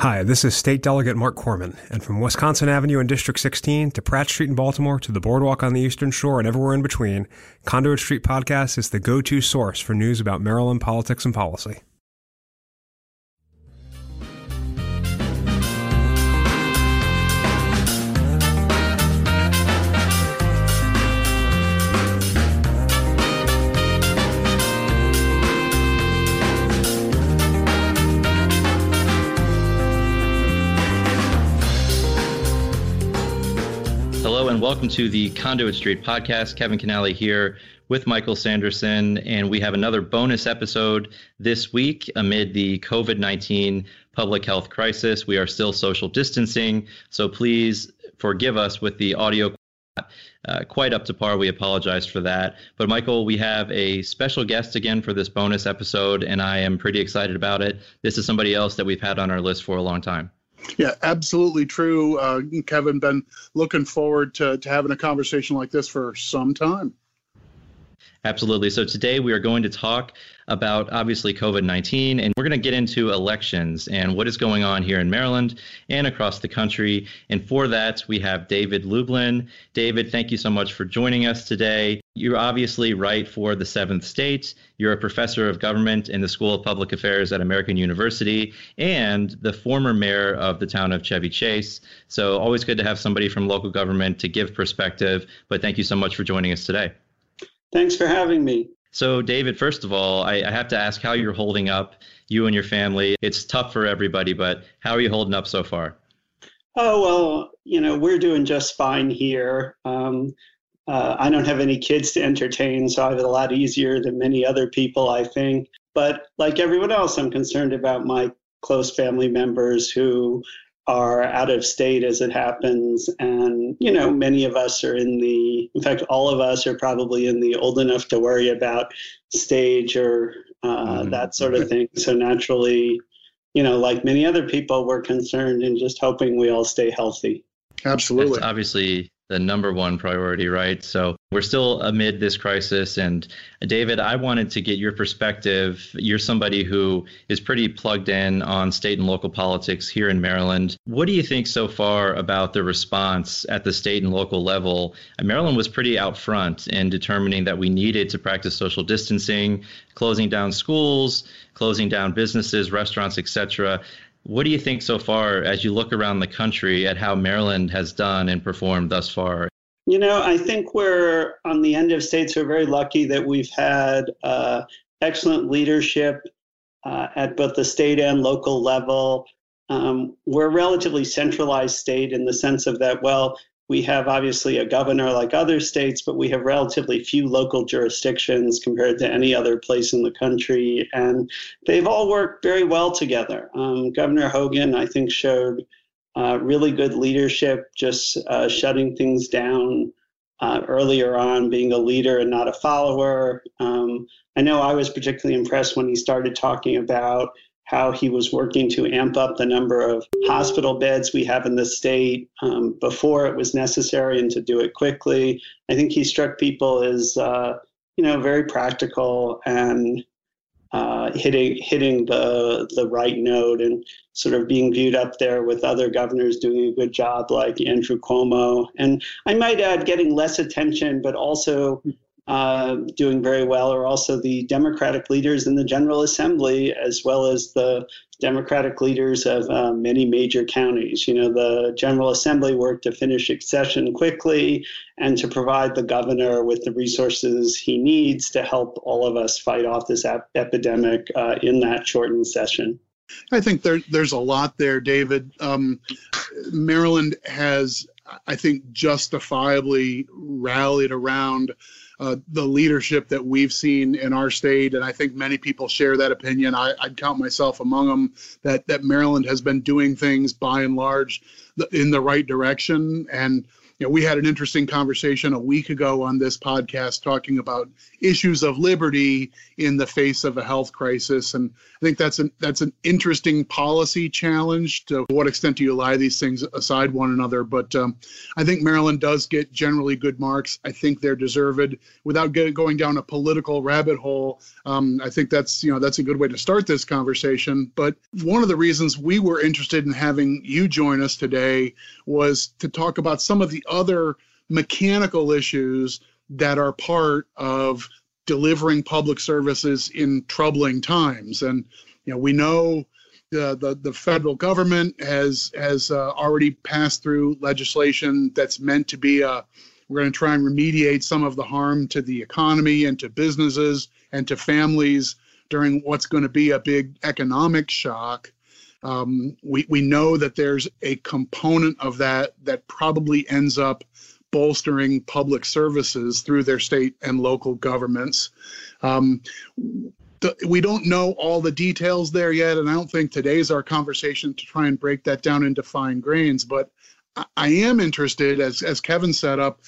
Hi, this is State Delegate Marc Korman, and from Wisconsin Avenue in District 16 to Pratt Street in Baltimore to the boardwalk on the Eastern Shore and everywhere in between, Conduit Street Podcast is the go to source for news about Maryland politics and policy. And welcome to the Conduit Street podcast. Kevin Kinnally here with Michael Sanderson, and we have another bonus episode this week amid the COVID 19 public health crisis. We are still social distancing, so please forgive us with the audio. Uh, quite up to par. We apologize for that. But, Michael, we have a special guest again for this bonus episode, and I am pretty excited about it. This is somebody else that we've had on our list for a long time. Yeah, absolutely true. Uh, Kevin, been looking forward to, to having a conversation like this for some time. Absolutely. So today we are going to talk about obviously COVID 19, and we're going to get into elections and what is going on here in Maryland and across the country. And for that, we have David Lublin. David, thank you so much for joining us today. You're obviously write for the seventh state. You're a professor of government in the School of Public Affairs at American University and the former mayor of the town of Chevy Chase. So, always good to have somebody from local government to give perspective. But thank you so much for joining us today. Thanks for having me. So, David, first of all, I, I, have to ask how you're holding up, you and your family. It's tough for everybody, but how are you holding up so far? Oh, well, you know, we're doing just fine here. Um, uh, I don't have any kids to entertain, so I have it a lot easier than many other people, I think. But like everyone else, I'm concerned about my close family members who are out of state as it happens. And, you know, many of us are in the, in fact, all of us are probably in the old enough to worry about stage or uh, mm-hmm. that sort of thing. So naturally, you know, like many other people, we're concerned and just hoping we all stay healthy. Absolutely. That's obviously the number one priority, right? So we're still amid this crisis. And David, I wanted to get your perspective. You're somebody who is pretty plugged in on state and local politics here in Maryland. What do you think so far about the response at the state and local level? Maryland was pretty out front in determining that we needed to practice social distancing, closing down schools, closing down businesses, restaurants, etc. What do you think so far as you look around the country at how Maryland has done and performed thus far? You know, I think we're on the end of states. We're very lucky that we've had uh, excellent leadership uh, at both the state and local level. Um, we're a relatively centralized state in the sense of that, well, we have obviously a governor like other states, but we have relatively few local jurisdictions compared to any other place in the country. And they've all worked very well together. Um, Governor Hogan, I think, showed uh, really good leadership, just uh, shutting things down uh, earlier on, being a leader and not a follower. Um, I know I was particularly impressed when he started talking about how he was working to amp up the number of hospital beds we have in the state um, before it was necessary and to do it quickly. I think he struck people as, uh, you know, very practical and uh, hitting hitting the the right note and sort of being viewed up there with other governors doing a good job like Andrew Cuomo. And I might add, getting less attention, but also uh, doing very well are also the Democratic leaders in the General Assembly, as well as the Democratic leaders of uh, many major counties. You know, the General Assembly worked to finish session quickly and to provide the governor with the resources he needs to help all of us fight off this ap- epidemic uh, in that shortened session. I think there, there's a lot there, David. Um, Maryland has, I think, justifiably rallied around uh, the leadership that we've seen in our state, and I think many people share that opinion. I, would count myself among them. That that Maryland has been doing things by and large in the right direction, and you know, we had an interesting conversation a week ago on this podcast talking about issues of liberty in the face of a health crisis. And I think that's an that's an interesting policy challenge. To what extent do you lie these things aside one another? But um, I think Maryland does get generally good marks. I think they're deserved. Without going down a political rabbit hole, um, I think that's you know that's a good way to start this conversation. But one of the reasons we were interested in having you join us today was to talk about some of the other mechanical issues that are part of delivering public services in troubling times. And you know, we know the the, the federal government has has uh, already passed through legislation that's meant to be a we're going to try and remediate some of the harm to the economy and to businesses and to families during what's going to be a big economic shock. Um, we, we know that there's a component of that that probably ends up bolstering public services through their state and local governments. Um, the, we don't know all the details there yet, and I don't think today's our conversation to try and break that down into fine grains. But I, I am interested, as as Kevin set up,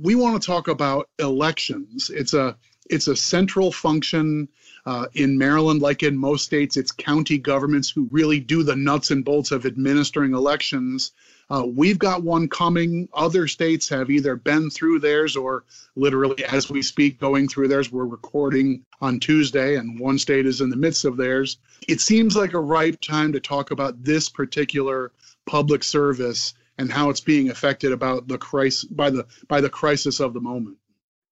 we want to talk about elections. It's a it's a central function uh, in Maryland, like in most states. It's county governments who really do the nuts and bolts of administering elections. Uh, we've got one coming. Other states have either been through theirs or literally, as we speak, going through theirs. We're recording on Tuesday, and one state is in the midst of theirs. It seems like a ripe time to talk about this particular public service and how it's being affected about the crisis by the by the crisis of the moment.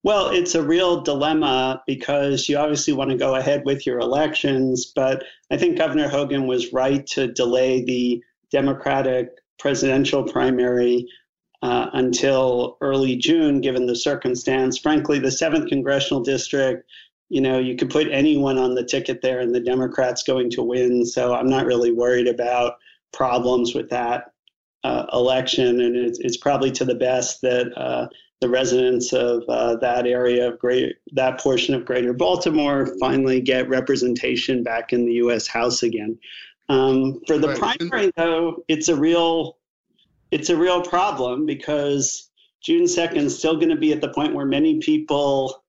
Well, it's a real dilemma because you obviously want to go ahead with your elections, but I think Governor Hogan was right to delay the Democratic presidential primary uh, until early June, given the circumstance. Frankly, the 7th Congressional District, you know, you could put anyone on the ticket there and the Democrats going to win. So I'm not really worried about problems with that uh, election. And it's, it's, probably to the best that uh, the residents of uh, that area of great that portion of greater Baltimore finally get representation back in the U.S. House again. Um, for the right. primary, though, it's a real it's a real problem because June second is still going to be at the point where many people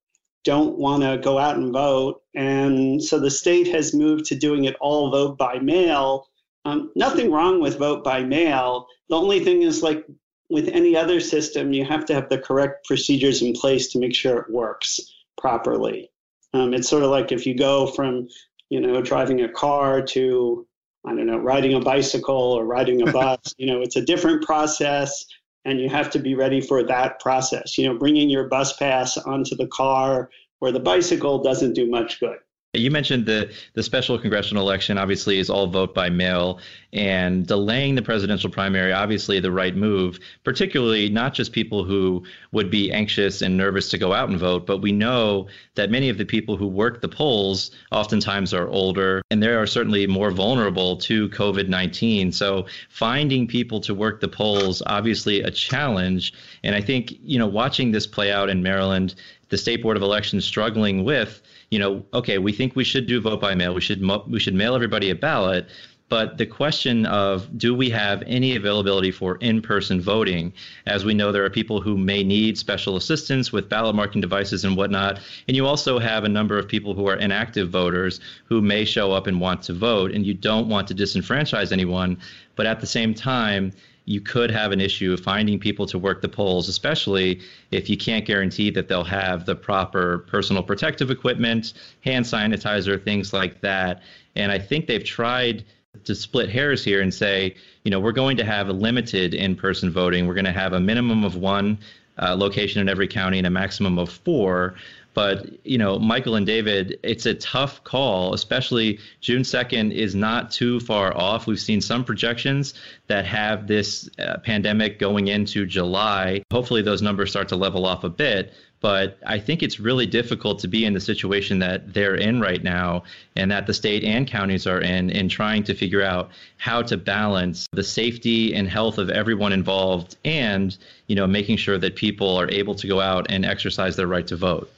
don't want to go out and vote, and so the state has moved to doing it all vote by mail. Um, nothing wrong with vote by mail. The only thing is, like with any other system, you have to have the correct procedures in place to make sure it works properly. Um, it's sort of like if you go from, you know, driving a car to I don't know, riding a bicycle or riding a bus. you know, it's a different process and you have to be ready for that process. You know, bringing your bus pass onto the car or the bicycle doesn't do much good. You mentioned the the special congressional election obviously is all vote by mail and delaying the presidential primary obviously the right move particularly not just people who would be anxious and nervous to go out and vote but we know that many of the people who work the polls oftentimes are older and they are certainly more vulnerable to COVID-19 so finding people to work the polls obviously a challenge and I think you know watching this play out in Maryland the state board of elections struggling with you know, okay, we think we should do vote by mail. We should we should mail everybody a ballot. But the question of do we have any availability for in person voting? As we know, there are people who may need special assistance with ballot marking devices and whatnot. And you also have a number of people who are inactive voters who may show up and want to vote. And you don't want to disenfranchise anyone. But at the same time, you could have an issue of finding people to work the polls, especially if you can't guarantee that they'll have the proper personal protective equipment, hand sanitizer, things like that. And I think they've tried to split hairs here and say, you know, we're going to have a limited in person voting. We're going to have a minimum of one uh, location in every county and a maximum of four. But you know, Michael and David, it's a tough call. Especially June second is not too far off. We've seen some projections that have this uh, pandemic going into July. Hopefully, those numbers start to level off a bit. But I think it's really difficult to be in the situation that they're in right now, and that the state and counties are in, in trying to figure out how to balance the safety and health of everyone involved, and you know, making sure that people are able to go out and exercise their right to vote.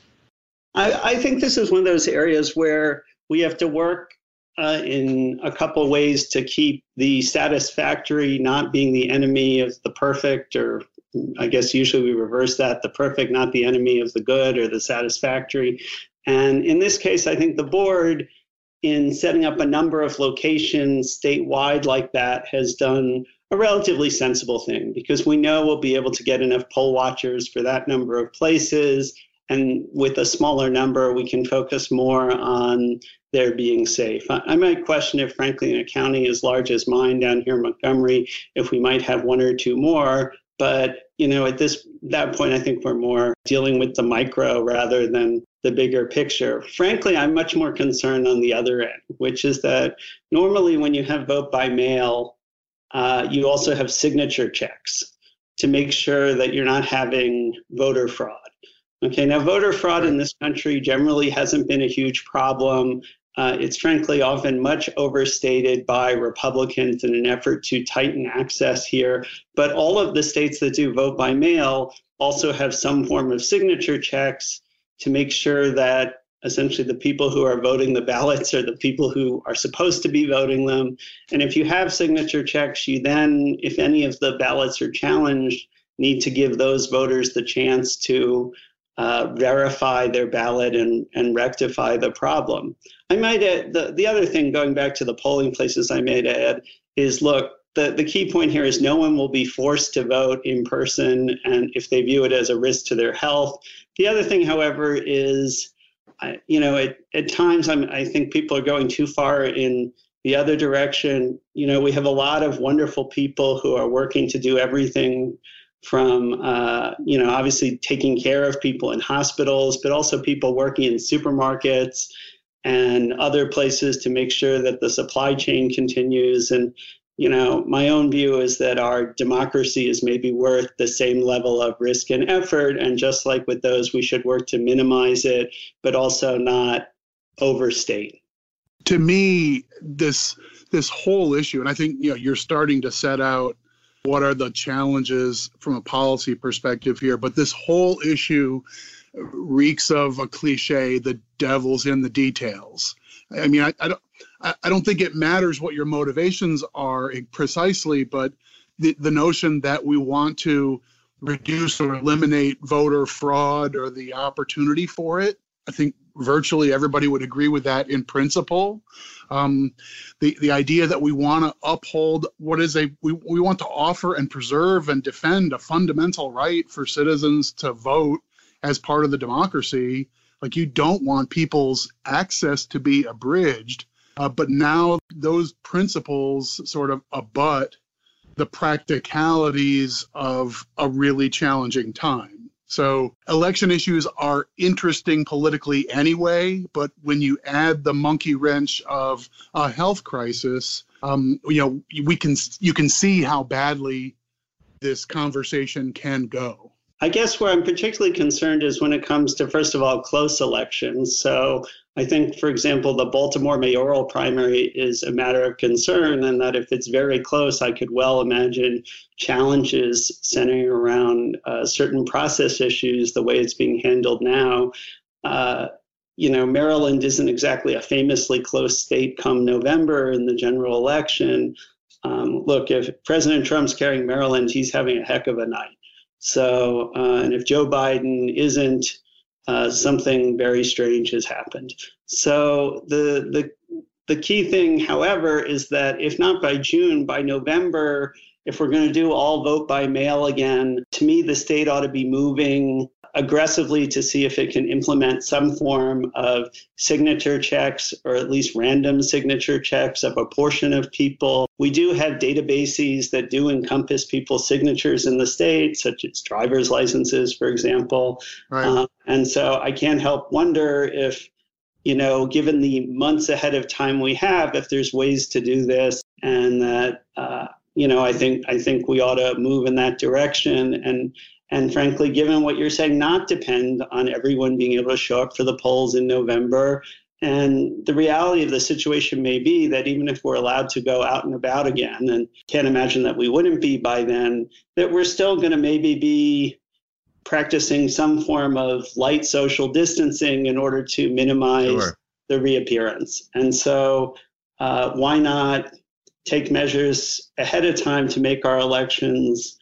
I, I think this is one of those areas where we have to work uh, in a couple ways to keep the satisfactory not being the enemy of the perfect, or I guess usually we reverse that the perfect not the enemy of the good or the satisfactory. And in this case, I think the board in setting up a number of locations statewide like that has done a relatively sensible thing because we know we'll be able to get enough poll watchers for that number of places. And with a smaller number, we can focus more on their being safe. I, might question if, frankly, in a county as large as mine down here in Montgomery, if we might have one or two more. But you know, at this that point, I think we're more dealing with the micro rather than the bigger picture. Frankly, I'm much more concerned on the other end, which is that normally when you have vote by mail, uh, you also have signature checks to make sure that you're not having voter fraud. Okay, now voter fraud in this country generally hasn't been a huge problem. Uh, it's frankly often much overstated by Republicans in an effort to tighten access here. But all of the states that do vote by mail also have some form of signature checks to make sure that essentially the people who are voting the ballots are the people who are supposed to be voting them. And if you have signature checks, you then, if any of the ballots are challenged, need to give those voters the chance to uh, verify their ballot and, and rectify the problem. I might add the, the other thing, going back to the polling places, I might add is look, the, the key point here is no one will be forced to vote in person and if they view it as a risk to their health. The other thing, however, is I, you know, at, at times I'm, I think people are going too far in the other direction. You know, we have a lot of wonderful people who are working to do everything from uh, you know obviously taking care of people in hospitals but also people working in supermarkets and other places to make sure that the supply chain continues. And you know my own view is that our democracy is maybe worth the same level of risk and effort. And just like with those we should work to minimize it but also not overstate. To me this this whole issue and i think you know you're starting to set out what are the challenges from a policy perspective here. But this whole issue reeks of a cliche: the devil's in the details. I mean, I, I don't, I don't think it matters what your motivations are precisely, but the the notion that we want to reduce or eliminate voter fraud or the opportunity for it, I think virtually everybody would agree with that in principle. Um, the the idea that we want to uphold what is a we, we want to offer and preserve and defend a fundamental right for citizens to vote as part of the democracy. Like you don't want people's access to be abridged, uh, but now those principles sort of abut the practicalities of a really challenging time. So election issues are interesting politically anyway, but when you add the monkey wrench of a health crisis, um, you know, we can you can see how badly this conversation can go. I guess where I'm particularly concerned is when it comes to, first of all, close elections. So I think, for example, the Baltimore mayoral primary is a matter of concern, and that if it's very close, I could well imagine challenges centering around uh, certain process issues, the way it's being handled now. Uh, you know, Maryland isn't exactly a famously close state come November in the general election. Um, look, if President Trump's carrying Maryland, he's having a heck of a night. So, uh, and if Joe Biden isn't, uh, something very strange has happened. So the the the key thing, however, is that if not by June, by November, if we're going to do all vote by mail again, to me, the state ought to be moving aggressively to see if it can implement some form of signature checks or at least random signature checks of a portion of people. We do have databases that do encompass people's signatures in the state, such as driver's licenses, for example. Right. Uh, and so I can't help wonder if, you know, given the months ahead of time we have, if there's ways to do this and that, uh, you know, I think I think we ought to move in that direction and and frankly, given what you're saying, not depend on everyone being able to show up for the polls in November. And the reality of the situation may be that even if we're allowed to go out and about again, and can't imagine that we wouldn't be by then, that we're still going to maybe be practicing some form of light social distancing in order to minimize sure. the reappearance. And so, uh, why not take measures ahead of time to make our elections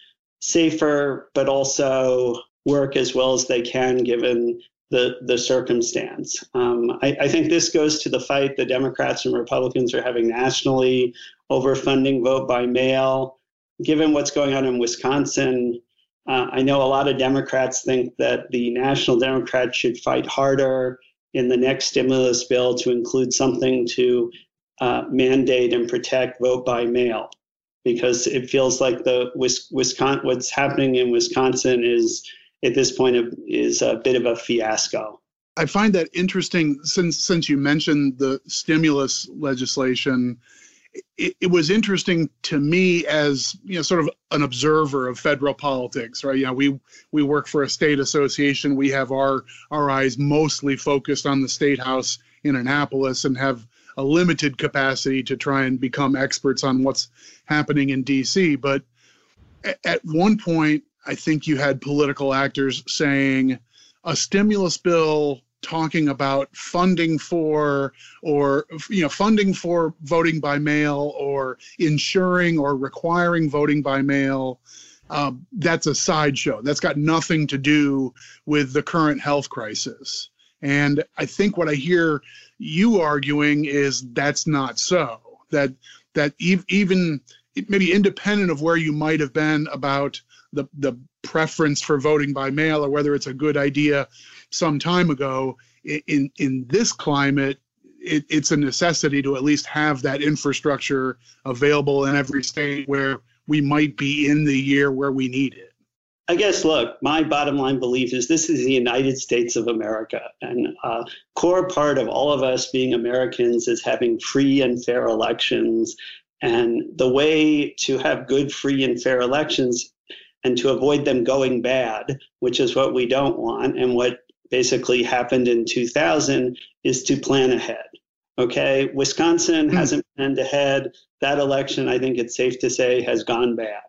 safer, but also work as well as they can given the the circumstance. Um, I, I, think this goes to the fight the Democrats and Republicans are having nationally over funding vote by mail. Given what's going on in Wisconsin, uh, I know a lot of Democrats think that the national Democrats should fight harder in the next stimulus bill to include something to uh, mandate and protect vote by mail, because it feels like the Wisconsin what's happening in Wisconsin is at this point is a bit of a fiasco. I find that interesting since since you mentioned the stimulus legislation. It, it, was interesting to me as you know sort of an observer of federal politics right you know we we work for a state association we have our our eyes mostly focused on the state house in annapolis and have a limited capacity to try and become experts on what's happening in dc but at one point I think you had political actors saying a stimulus bill talking about funding for or you know funding for voting by mail or ensuring or requiring voting by mail um, that's a sideshow. That's got nothing to do with the current health crisis. And i think what i hear you arguing is that's not so. That that even maybe independent of where you might have been about the the preference for voting by mail or whether it's a good idea some time ago in in this climate it, it's a necessity to at least have that infrastructure available in every state where we might be in the year where we need it I guess, look, my bottom line belief is this is the United States of America. And a core part of all of us being Americans is having free and fair elections. And the way to have good, free, and fair elections and to avoid them going bad, which is what we don't want, and what basically happened in 2000 is to plan ahead. Okay, Wisconsin mm-hmm. hasn't planned ahead. That election, I think it's safe to say, has gone bad.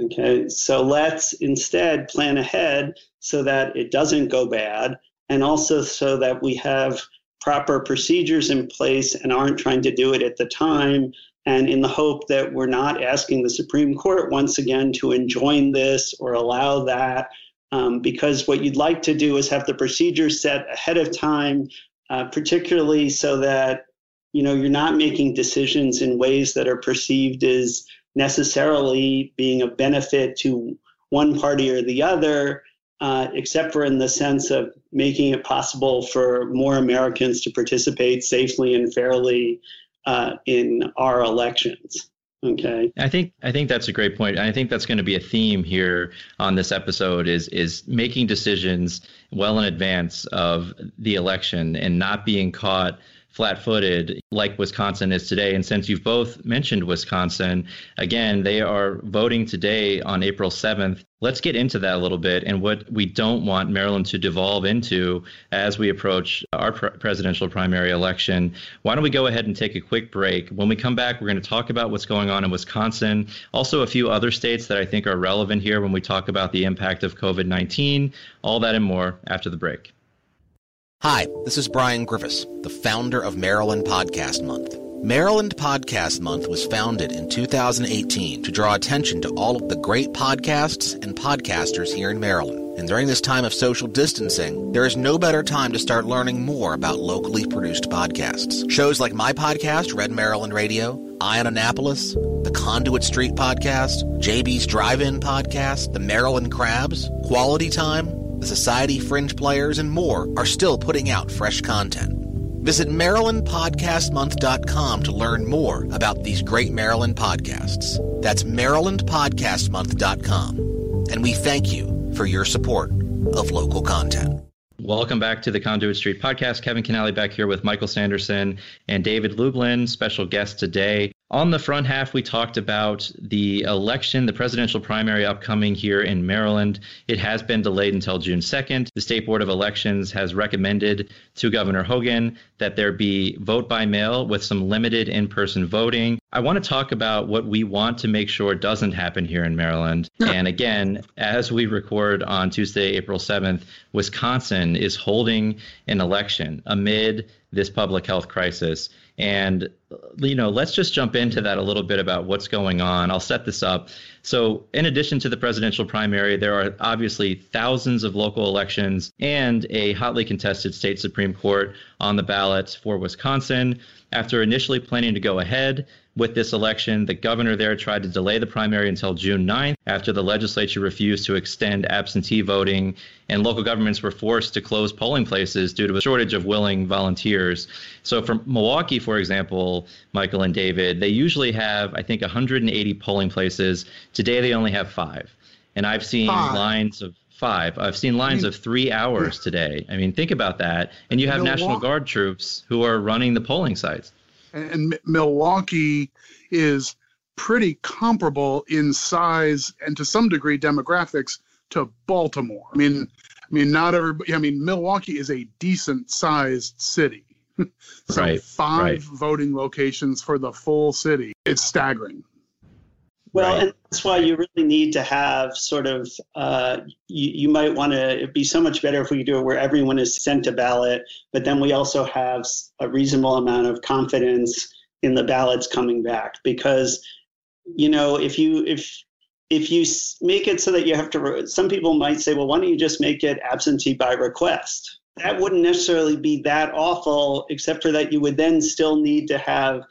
Okay, so let's instead plan ahead so that it doesn't go bad, and also so that we have proper procedures in place and aren't trying to do it at the time and in the hope that we're not asking the Supreme Court once again to enjoin this or allow that. Um, because what you'd like to do is have the procedures set ahead of time, uh, particularly so that you know you're not making decisions in ways that are perceived as necessarily being a benefit to one party or the other, uh, except for in the sense of making it possible for more Americans to participate safely and fairly uh, in our elections. Okay. I think I think that's a great point. I think that's going to be a theme here on this episode is is making decisions well in advance of the election and not being caught flat footed like Wisconsin is today. And since you've both mentioned Wisconsin, again, they are voting today on April 7th. Let's get into that a little bit and what we don't want Maryland to devolve into as we approach our presidential primary election. Why don't we go ahead and take a quick break? When we come back, we're going to talk about what's going on in Wisconsin, also a few other states that I think are relevant here when we talk about the impact of COVID 19, all that and more after the break. Hi, this is Brian Griffiths, the founder of Maryland Podcast Month. Maryland Podcast Month was founded in 2018 to draw attention to all of the great podcasts and podcasters here in Maryland. And during this time of social distancing, there is no better time to start learning more about locally produced podcasts. Shows like my podcast, Red Maryland Radio, Eye on Annapolis, the Conduit Street Podcast, JB's Drive-In Podcast, the Maryland Crabs, Quality Time, Society Fringe Players, and more are still putting out fresh content. Visit MarylandPodcastMonth.com to learn more about these great Maryland podcasts. That's MarylandPodcastMonth.com. And we thank you for your support of local content. Welcome back to the Conduit Street podcast. Kevin Kinnally back here with Michael Sanderson and David Lublin, special guest today. On the front half, we talked about the election, the presidential primary upcoming here in Maryland. It has been delayed until June 2nd. The State Board of Elections has recommended to Governor Hogan that there be vote by mail with some limited in person voting. I want to talk about what we want to make sure doesn't happen here in Maryland. And again, as we record on Tuesday, April 7th, Wisconsin is holding an election amid this public health crisis. And you know, let's just jump into that a little bit about what's going on. I'll set this up. So, in addition to the presidential primary, there are obviously thousands of local elections and a hotly contested state Supreme Court on the ballot for Wisconsin. After initially planning to go ahead, with this election. The governor there tried to delay the primary until June 9th after the legislature refused to extend absentee voting, and local governments were forced to close polling places due to a shortage of willing volunteers. So, for Milwaukee, for example, Michael and David, they usually have, I think, 180 polling places. Today, they only have five. And I've seen five. lines of five. I've seen lines of three hours today. I mean, think about that. And you have. National Guard troops who are running the polling sites and Milwaukee is pretty comparable in size and to some degree demographics to Baltimore. I mean, I mean, not everybody. I mean, Milwaukee is a decent sized city. so right, five right. voting locations for the full city. It's staggering. Well, right. and that's why you really need to have sort of, uh, you, you might want to, it'd be so much better if we could do it where everyone is sent a ballot, but then we also have a reasonable amount of confidence in the ballots coming back. Because, you know, if you, if, if you make it so that you have to, some people might say, well, why don't you just make it absentee by request? That wouldn't necessarily be that awful, except for that you would then still need to have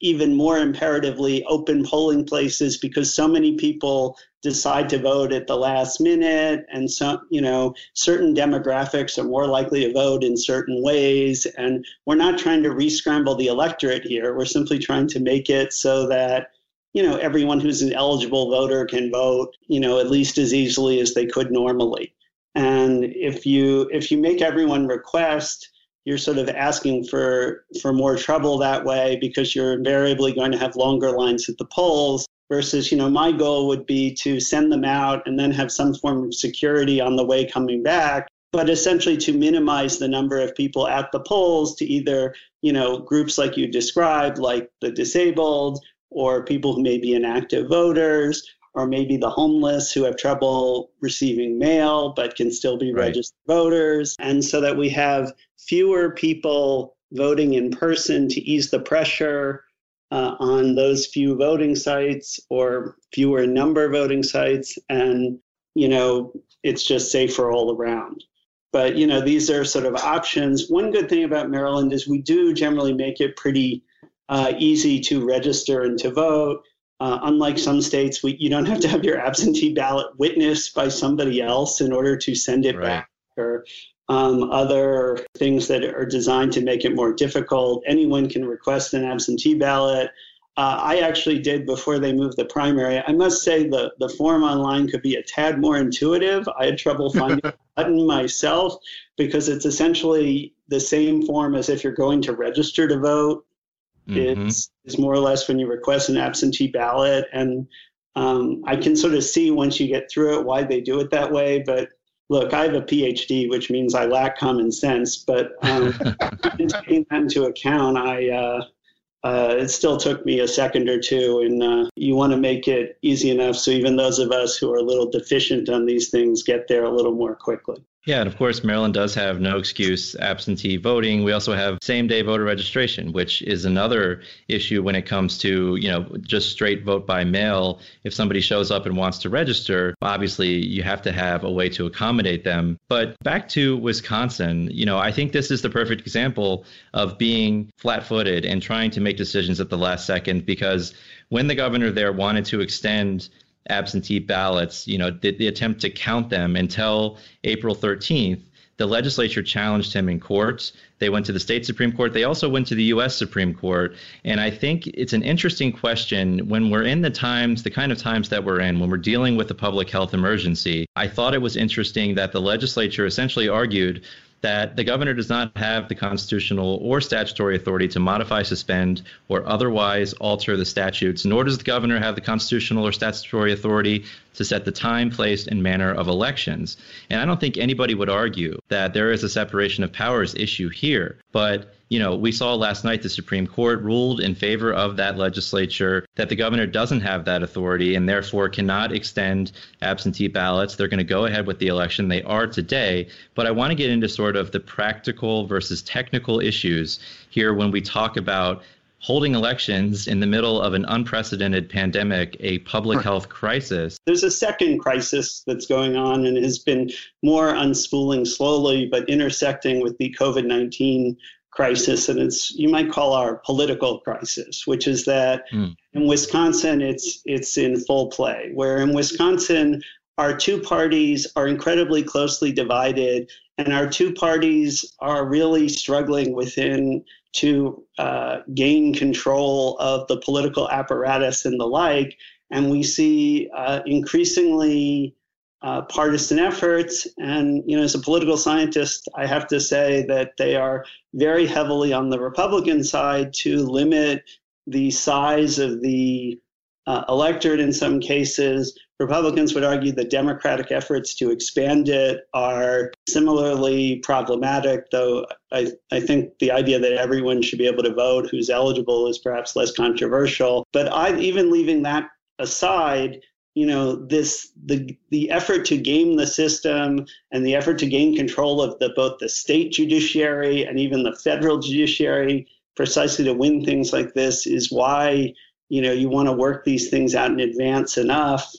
even more imperatively open polling places because so many people decide to vote at the last minute and some you know certain demographics are more likely to vote in certain ways. And we're not trying to rescramble the electorate here. We're simply trying to make it so that you know everyone who's an eligible voter can vote you know at least as easily as they could normally. And if you if you make everyone request you're sort of asking for for more trouble that way because you're invariably going to have longer lines at the polls versus you know my goal would be to send them out and then have some form of security on the way coming back but essentially to minimize the number of people at the polls to either you know groups like you described like the disabled or people who may be inactive voters or maybe the homeless who have trouble receiving mail but can still be right. registered voters. And so that we have fewer people voting in person to ease the pressure uh, on those few voting sites or fewer number voting sites. And, you know, it's just safer all around. But, you know, these are sort of options. One good thing about Maryland is we do generally make it pretty uh, easy to register and to vote. Uh, unlike some states, we, you don't have to have your absentee ballot witnessed by somebody else in order to send it right. back or um, other things that are designed to make it more difficult. Anyone can request an absentee ballot. Uh, I actually did before they moved the primary. I must say the, the form online could be a tad more intuitive. I had trouble finding the button myself because it's essentially the same form as if you're going to register to vote. Mm-hmm. It's, it's more or less when you request an absentee ballot. And um, I can sort of see once you get through it why they do it that way. But look, I have a PhD, which means I lack common sense. But um, taking that into account, I uh, uh, it still took me a second or two. And uh, you want to make it easy enough so even those of us who are a little deficient on these things get there a little more quickly. Yeah, and of course, Maryland does have no excuse absentee voting. We also have same day voter registration, which is another issue when it comes to, you know, just straight vote by mail. If somebody shows up and wants to register, obviously you have to have a way to accommodate them. But back to Wisconsin, you know, I think this is the perfect example of being flat footed and trying to make decisions at the last second because when the governor there wanted to extend absentee ballots, you know, the, the attempt to count them until April 13th, the legislature challenged him in court. They went to the state Supreme Court. They also went to the U.S. Supreme Court. And I think it's an interesting question when we're in the times, the kind of times that we're in, when we're dealing with a public health emergency. I thought it was interesting that the legislature essentially argued that the governor does not have the constitutional or statutory authority to modify, suspend, or otherwise alter the statutes, nor does the governor have the constitutional or statutory authority to set the time, place, and manner of elections. And I don't think anybody would argue that there is a separation of powers issue here. But you know, we saw last night the Supreme Court ruled in favor of that legislature that the governor doesn't have that authority and therefore cannot extend absentee ballots. They're going to go ahead with the election. They are today. But I want to get into sort of the practical versus technical issues here when we talk about holding elections in the middle of an unprecedented pandemic, a public health crisis. There's a second crisis that's going on and has been more unspooling slowly, but intersecting with the COVID 19 crisis. And it's, you might call our political crisis, which is that mm. in Wisconsin, it's, it's in full play, where in Wisconsin, our two parties are incredibly closely divided, and our two parties are really struggling within to uh, gain control of the political apparatus and the like. And we see uh, increasingly uh, partisan efforts. And, you know, as a political scientist, I have to say that they are very heavily on the Republican side to limit the size of the uh, electorate in some cases. Republicans would argue that Democratic efforts to expand it are similarly problematic, though I, I think the idea that everyone should be able to vote who's eligible is perhaps less controversial. But I, even leaving that aside, you know this the the effort to game the system and the effort to gain control of the both the state judiciary and even the federal judiciary precisely to win things like this is why you know you want to work these things out in advance enough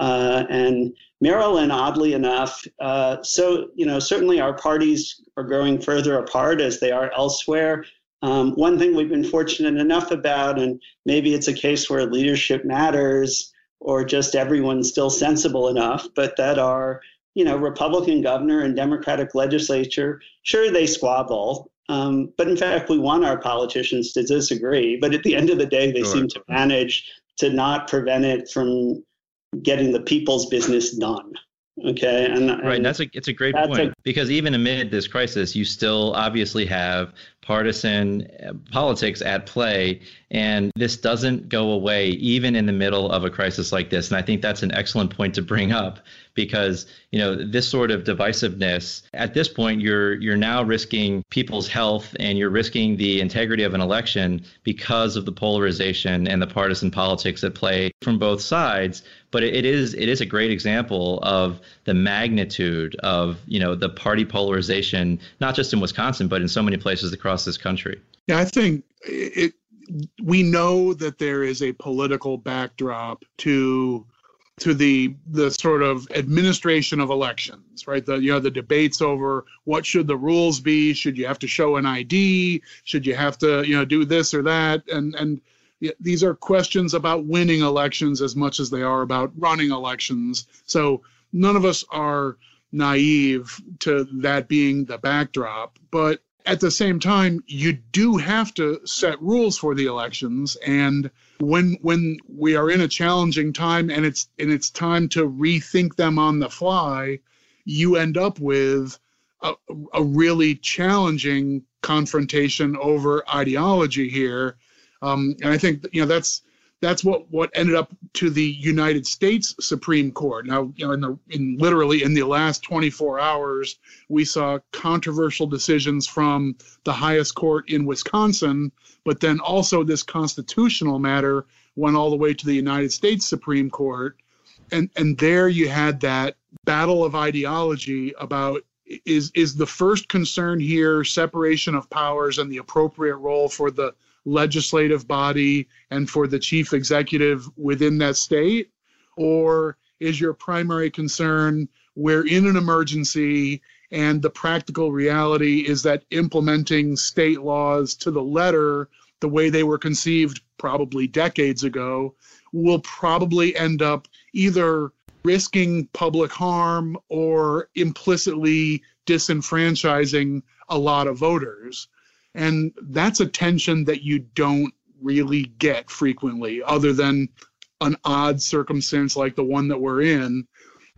uh, and Maryland, oddly enough, uh, so you know certainly our parties are growing further apart as they are elsewhere. Um, one thing we've been fortunate enough about, and maybe it's a case where leadership matters, or just everyone's still sensible enough, but that our you know Republican governor and Democratic legislature, sure they squabble, um, but in fact we want our politicians to disagree. But at the end of the day, they sure. seem to manage to not prevent it from getting the people's business done. Okay, and, and right, that's a it's a great point a, because even amid this crisis, you still obviously have partisan uh, politics at play. And this doesn't go away even in the middle of a crisis like this. And I think that's an excellent point to bring up because, you know, this sort of divisiveness at this point you're you're now risking people's health and you're risking the integrity of an election because of the polarization and the partisan politics at play from both sides but it is it is a great example of the magnitude of you know the party polarization not just in Wisconsin but in so many places across across this country? Yeah, I think it. We know that there is a political backdrop to to the the sort of administration of elections, right? The you know the debates over what should the rules be? Should you have to show an ID? Should you have to you know do this or that? And and these are questions about winning elections as much as they are about running elections. So none of us are naive to that being the backdrop, but at the same time, you do have to set rules for the elections. And when when we are in a challenging time and it's and it's time to rethink them on the fly, you end up with a, a really challenging confrontation over ideology here. Um, and I think you know that's that's what what ended up to the United States Supreme Court. Now, you know, in the in literally in the last 24 hours, we saw controversial decisions from the highest court in Wisconsin, but then also this constitutional matter went all the way to the United States Supreme Court. And and there you had that battle of ideology about is is the first concern here separation of powers and the appropriate role for the legislative body and for the chief executive within that state? Or is your primary concern we're in an emergency and the practical reality is that implementing state laws to the letter, the way they were conceived probably decades ago, will probably end up either risking public harm or implicitly disenfranchising a lot of voters. And that's a tension that you don't really get frequently, other than an odd circumstance like the one that we're in.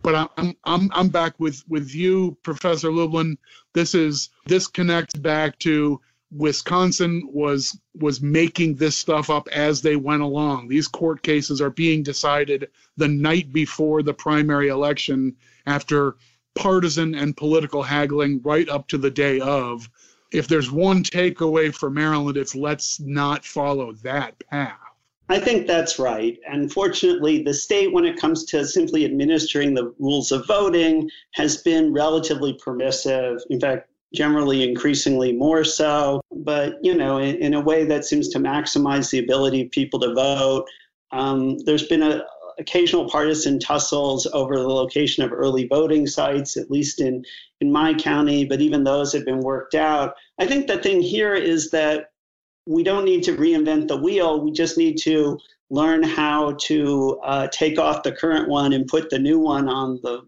But I'm I'm I'm back with with you, Professor Lublin. This is this connects back to Wisconsin was was making this stuff up as they went along. These court cases are being decided the night before the primary election after partisan and political haggling right up to the day of if there's one takeaway for Maryland, it's let's not follow that path. I think that's right. And fortunately, the state, when it comes to simply administering the rules of voting, has been relatively permissive. In fact, generally increasingly more so, but you know, in, in a way that seems to maximize the ability of people to vote. Um, there's been a, occasional partisan tussles over the location of early voting sites, at least in, in my county, but even those have been worked out. I think the thing here is that we don't need to reinvent the wheel. We just need to learn how to uh, take off the current one and put the new one on the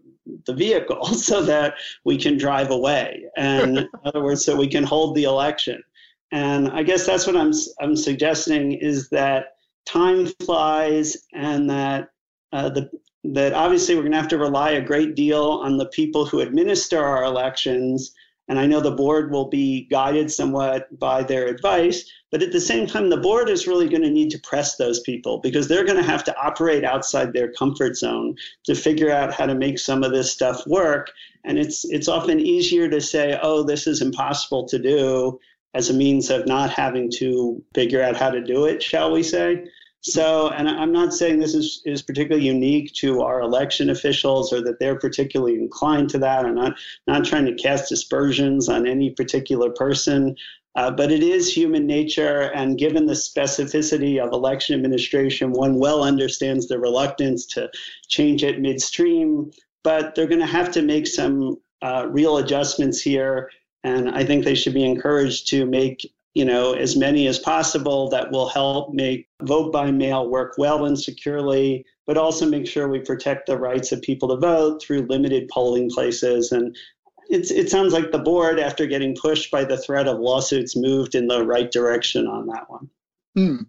the vehicle so that we can drive away. And in other words, so we can hold the election. And I guess that's what I'm I'm suggesting is that time flies and that uh, the, that obviously we're going to have to rely a great deal on the people who administer our elections. And I know the board will be guided somewhat by their advice, but at the same time, the board is really going to need to press those people because they're going to have to operate outside their comfort zone to figure out how to make some of this stuff work. And it's it's often easier to say, "Oh, this is impossible to do," as a means of not having to figure out how to do it, shall we say? So, and I'm not saying this is, is particularly unique to our election officials or that they're particularly inclined to that. I'm not, not trying to cast aspersions on any particular person, uh, but it is human nature. And given the specificity of election administration, one well understands the reluctance to change it midstream, but they're going to have to make some uh, real adjustments here. And I think they should be encouraged to make you know, as many as possible that will help make vote by mail work well and securely, but also make sure we protect the rights of people to vote through limited polling places. And it's, it sounds like the board, after getting pushed by the threat of lawsuits, moved in the right direction on that one. Hmm.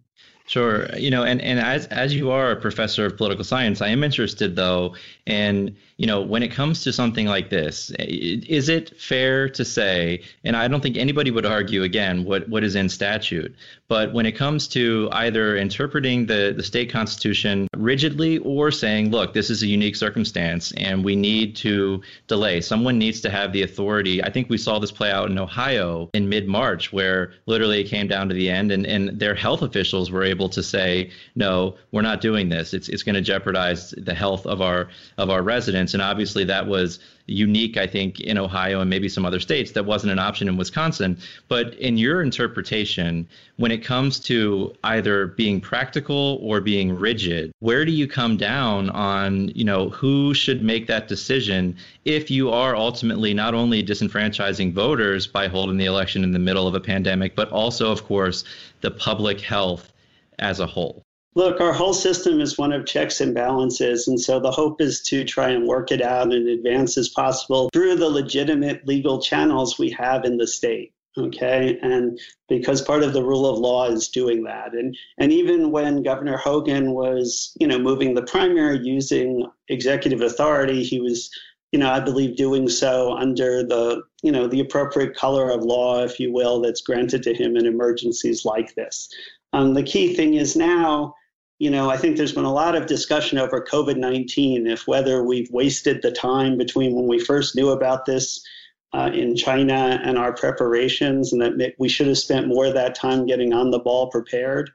Sure. You know, and, and as as you are a professor of political science, I am interested though in you know, when it comes to something like this, is it fair to say, and I don't think anybody would argue again what, what is in statute, but when it comes to either interpreting the, the state constitution rigidly or saying, look, this is a unique circumstance and we need to delay, someone needs to have the authority. I think we saw this play out in Ohio in mid March, where literally it came down to the end and, and their health officials were able to say, no, we're not doing this. It's, it's going to jeopardize the health of our, of our residents and obviously that was unique, I think, in Ohio and maybe some other states. That wasn't an option in Wisconsin. But in your interpretation, when it comes to either being practical or being rigid, where do you come down on, you know, who should make that decision if you are ultimately not only disenfranchising voters by holding the election in the middle of a pandemic, but also, of course, the public health as a whole? Look, our whole system is one of checks and balances. And so the hope is to try and work it out in advance as possible through the legitimate legal channels we have in the state. Okay. And because part of the rule of law is doing that. And and even when Governor Hogan was, you know, moving the primary using executive authority, he was, you know, I believe doing so under the, you know, the appropriate color of law, if you will, that's granted to him in emergencies like this. Um, the key thing is now you know, I think there's been a lot of discussion over COVID 19, if whether we've wasted the time between when we first knew about this uh, in China and our preparations, and that we should have spent more of that time getting on the ball prepared.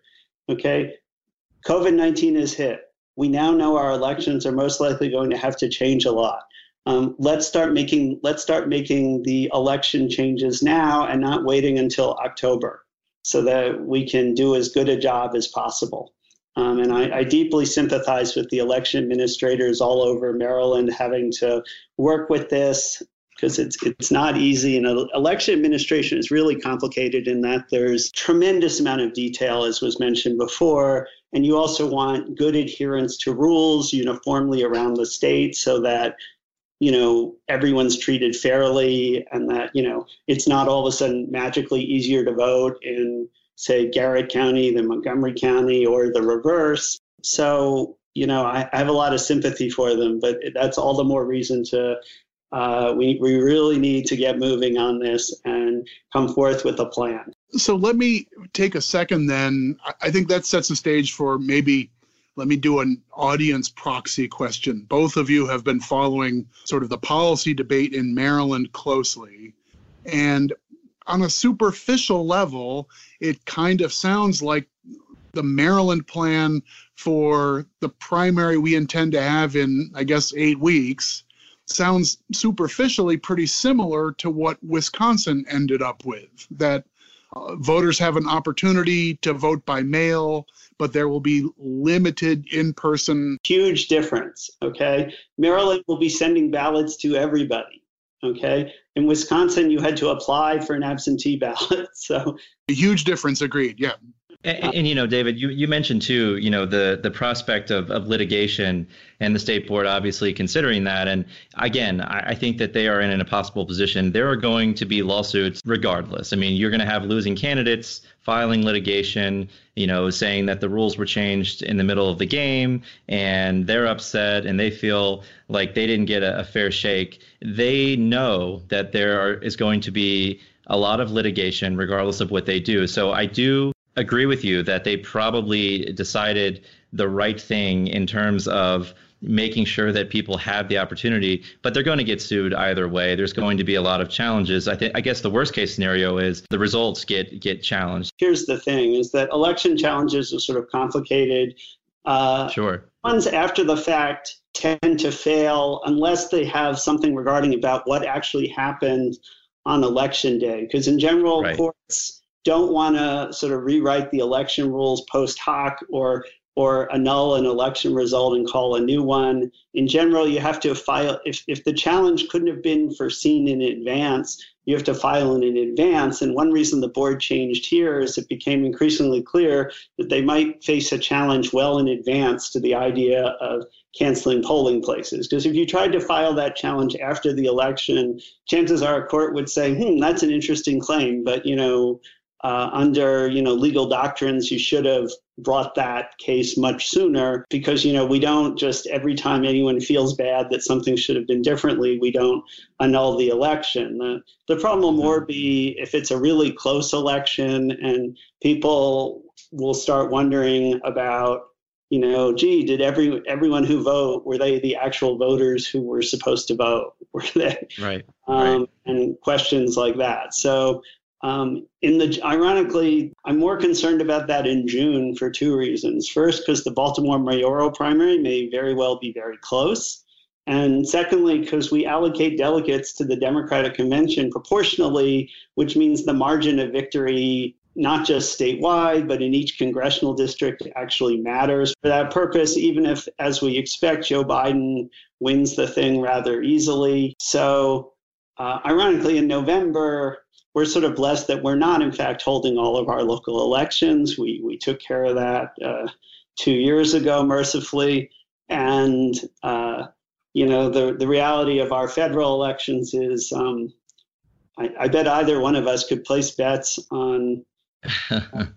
Okay. COVID 19 is hit. We now know our elections are most likely going to have to change a lot. Um, let's start making let's start making the election changes now and not waiting until October so that we can do as good a job as possible. Um, and I, I, deeply sympathize with the election administrators all over Maryland having to work with this because it's it's not easy. And election administration is really complicated in that there's tremendous amount of detail, as was mentioned before. And you also want good adherence to rules uniformly around the state so that you know everyone's treated fairly and that you know it's not all of a sudden magically easier to vote in say Garrett County than Montgomery County or the reverse. So, you know, I, I have a lot of sympathy for them, but that's all the more reason to uh, we, we really need to get moving on this and come forth with a plan. So let me take a second then. I think that sets the stage for maybe let me do an audience proxy question. Both of you have been following sort of the policy debate in Maryland closely. And on a superficial level, it kind of sounds like the Maryland plan for the primary we intend to have in, I guess, eight weeks sounds superficially pretty similar to what Wisconsin ended up with that uh, voters have an opportunity to vote by mail, but there will be limited in person. Huge difference. Okay. Maryland will be sending ballots to everybody. Okay. In Wisconsin, you had to apply for an absentee ballot. So, a huge difference. Agreed. Yeah. And, and, you know, David, you, you mentioned too, you know, the the prospect of, of litigation and the state board obviously considering that. And again, I, I think that they are in an impossible position. There are going to be lawsuits regardless. I mean, you're going to have losing candidates filing litigation, you know, saying that the rules were changed in the middle of the game and they're upset and they feel like they didn't get a, a fair shake. They know that there are, is going to be a lot of litigation regardless of what they do. So I do agree with you that they probably decided the right thing in terms of making sure that people have the opportunity but they're going to get sued either way. There's going to be a lot of challenges. I think i guess the worst case scenario is the results get get challenged. Here's the thing is that election challenges are sort of complicated. Uh, sure. ones after the fact tend to fail unless they have something regarding about what actually happened on election day because in general right. courts don't want to sort of rewrite the election rules post hoc or or annul an election result and call a new one. In general, you have to file if, if the challenge couldn't have been foreseen in advance, you have to file it in advance. And one reason the board changed here is it became increasingly clear that they might face a challenge well in advance to the idea of canceling polling places. Because if you tried to file that challenge after the election, chances are a court would say, hmm, that's an interesting claim, but you know, uh, under you know legal doctrines you should have brought that case much sooner because you know we don't just every time anyone feels bad that something should have been differently we don't annul the election. The, the problem will more be if it's a really close election and people will start wondering about you know gee did every everyone who vote were they the actual voters who were supposed to vote? Were they? Right, um, right. and questions like that. So um, in the ironically, I'm more concerned about that in June for two reasons. First, because the Baltimore mayoral primary may very well be very close. And secondly, because we allocate delegates to the Democratic Convention proportionally, which means the margin of victory, not just statewide, but in each congressional district, actually matters. For that purpose, even if, as we expect, Joe Biden wins the thing rather easily. So, uh, ironically, in November, we're sort of blessed that we're not, in fact, holding all of our local elections. We, we took care of that uh, two years ago, mercifully. And, uh, you know, the, the reality of our federal elections is um, I, I, bet either one of us could place bets on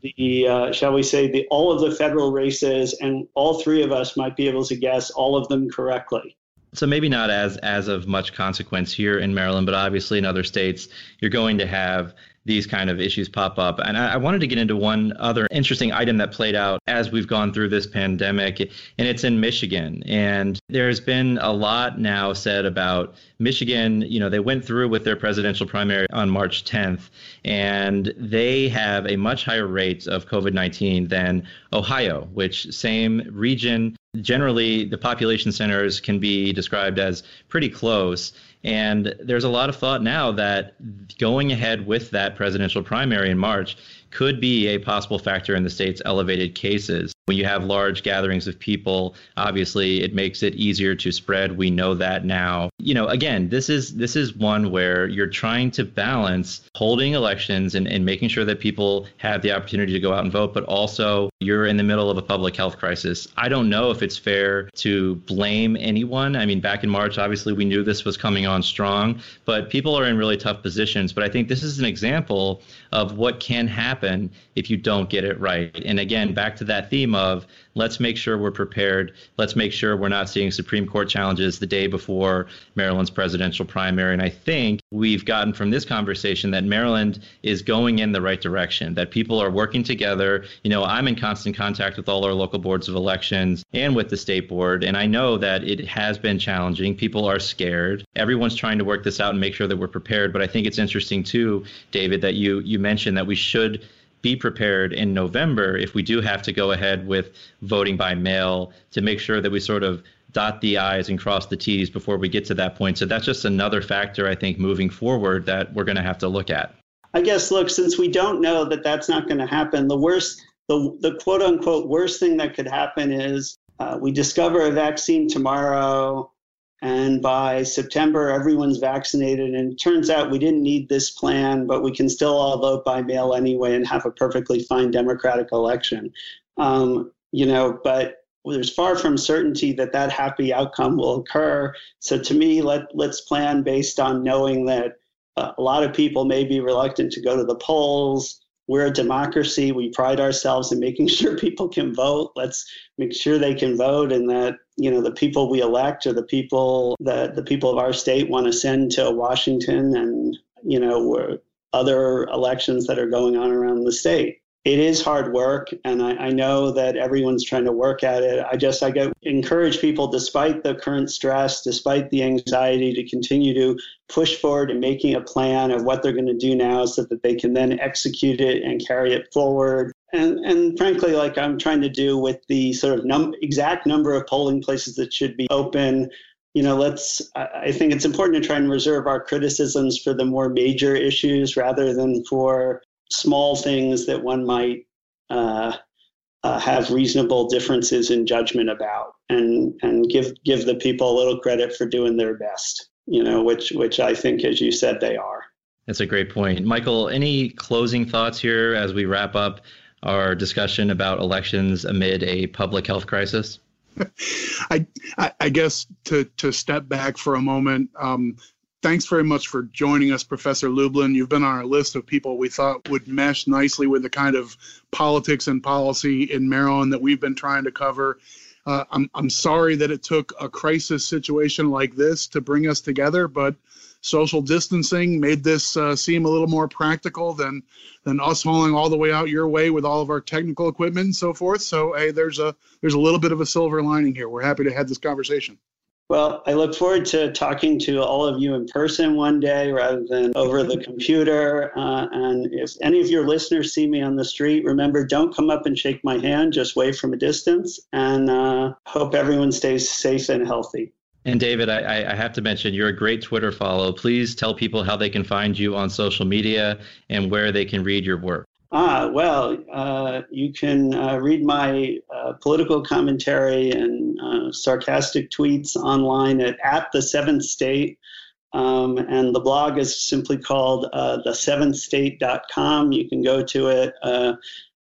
the, uh, shall we say, the all of the federal races, and all three of us might be able to guess all of them correctly. So maybe not as as of much consequence here in Maryland, but obviously in other states, you're going to have these kind of issues pop up. And I, I, wanted to get into one other interesting item that played out as we've gone through this pandemic, and it's in Michigan. And there's been a lot now said about Michigan. You know, they went through with their presidential primary on March 10th, and they have a much higher rate of COVID 19 than Ohio, which same region. Generally, the population centers can be described as pretty close. And there's a lot of thought now that going ahead with that presidential primary in March could be a possible factor in the state's elevated cases. When you have large gatherings of people, obviously it makes it easier to spread. We know that now. You know, again, this is this is one where you're trying to balance holding elections and, and making sure that people have the opportunity to go out and vote, but also you're in the middle of a public health crisis. I don't know if it's fair to blame anyone. I mean, back in March, obviously we knew this was coming on strong, but people are in really tough positions. But I think this is an example of what can happen if you don't get it right. And again, back to that theme of let's make sure we're prepared. Let's make sure we're not seeing Supreme Court challenges the day before Maryland's presidential primary. And I think we've gotten from this conversation that Maryland is going in the right direction, that people are working together. You know, I'm in constant contact with all our local boards of elections and with the state board. And I know that it has been challenging. People are scared. Everyone's trying to work this out and make sure that we're prepared. But I think it's interesting too, David, that you you mentioned that we should be prepared in November if we do have to go ahead with voting by mail to make sure that we sort of dot the I's and cross the T's before we get to that point. So that's just another factor, I think, moving forward that we're going to have to look at. I guess, look, since we don't know that that's not going to happen, the worst, the, the quote unquote worst thing that could happen is uh, we discover a vaccine tomorrow, and by September, everyone's vaccinated. And it turns out we didn't need this plan, but we can still all vote by mail anyway and have a perfectly fine democratic election. Um, you know, but there's far from certainty that that happy outcome will occur. So to me, let let's plan based on knowing that uh, a lot of people may be reluctant to go to the polls. We're a democracy. We pride ourselves in making sure people can vote. Let's make sure they can vote, and that you know the people we elect or the people that the people of our state want to send to Washington, and you know other elections that are going on around the state. It is hard work and I, I, know that everyone's trying to work at it. I just i get encourage people despite the current stress despite the anxiety to continue to push forward and making a plan of what they're going to do now so that they can then execute it and carry it forward and and frankly like i'm trying to do with the sort of num- exact number of polling places that should be open you know let's i think it's important to try and reserve our criticisms for the more major issues rather than for small things that one might uh, uh, have reasonable differences in judgment about, and and give give the people a little credit for doing their best. You know, which which I think, as you said, they are. That's a great point, Michael. Any closing thoughts here as we wrap up our discussion about elections amid a public health crisis? I, I guess to to step back for a moment, um, thanks very much for joining us, Professor Lublin. You've been on our list of people we thought would mesh nicely with the kind of politics and policy in Maryland that we've been trying to cover. Uh, I'm, I'm sorry that it took a crisis situation like this to bring us together, but social distancing made this uh, seem a little more practical than than us hauling all the way out your way with all of our technical equipment and so forth. So hey, there's a there's a little bit of a silver lining here. We're happy to have this conversation. Well, I look forward to talking to all of you in person one day rather than over the computer. Uh, and if any of your listeners see me on the street, remember don't come up and shake my hand, just wave from a distance. And uh, hope everyone stays safe and healthy. And David, I, I, have to mention you're a great Twitter follow. Please tell people how they can find you on social media and where they can read your work. Ah, well, uh, you can uh, read my uh, political commentary and uh, sarcastic tweets online at, at the seventh state. Um, and the blog is simply called uh, the seventh state.com. You can go to it. Uh,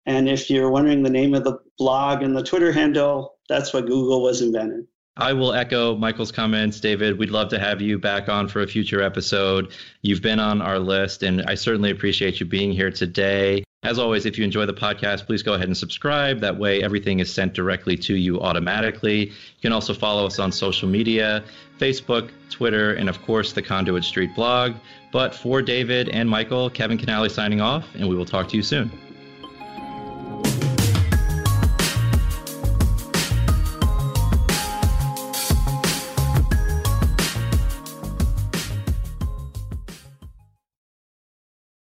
and if you're wondering the name of the blog and the Twitter handle, that's what Google was invented. I will echo Michael's comments, David. We'd love to have you back on for a future episode. You've been on our list, and I certainly appreciate you being here today. As always, if you enjoy the podcast, please go ahead and subscribe. That way, everything is sent directly to you automatically. You can also follow us on social media Facebook, Twitter, and of course, the Conduit Street blog. But for David and Michael, Kevin Kinnally signing off, and we will talk to you soon.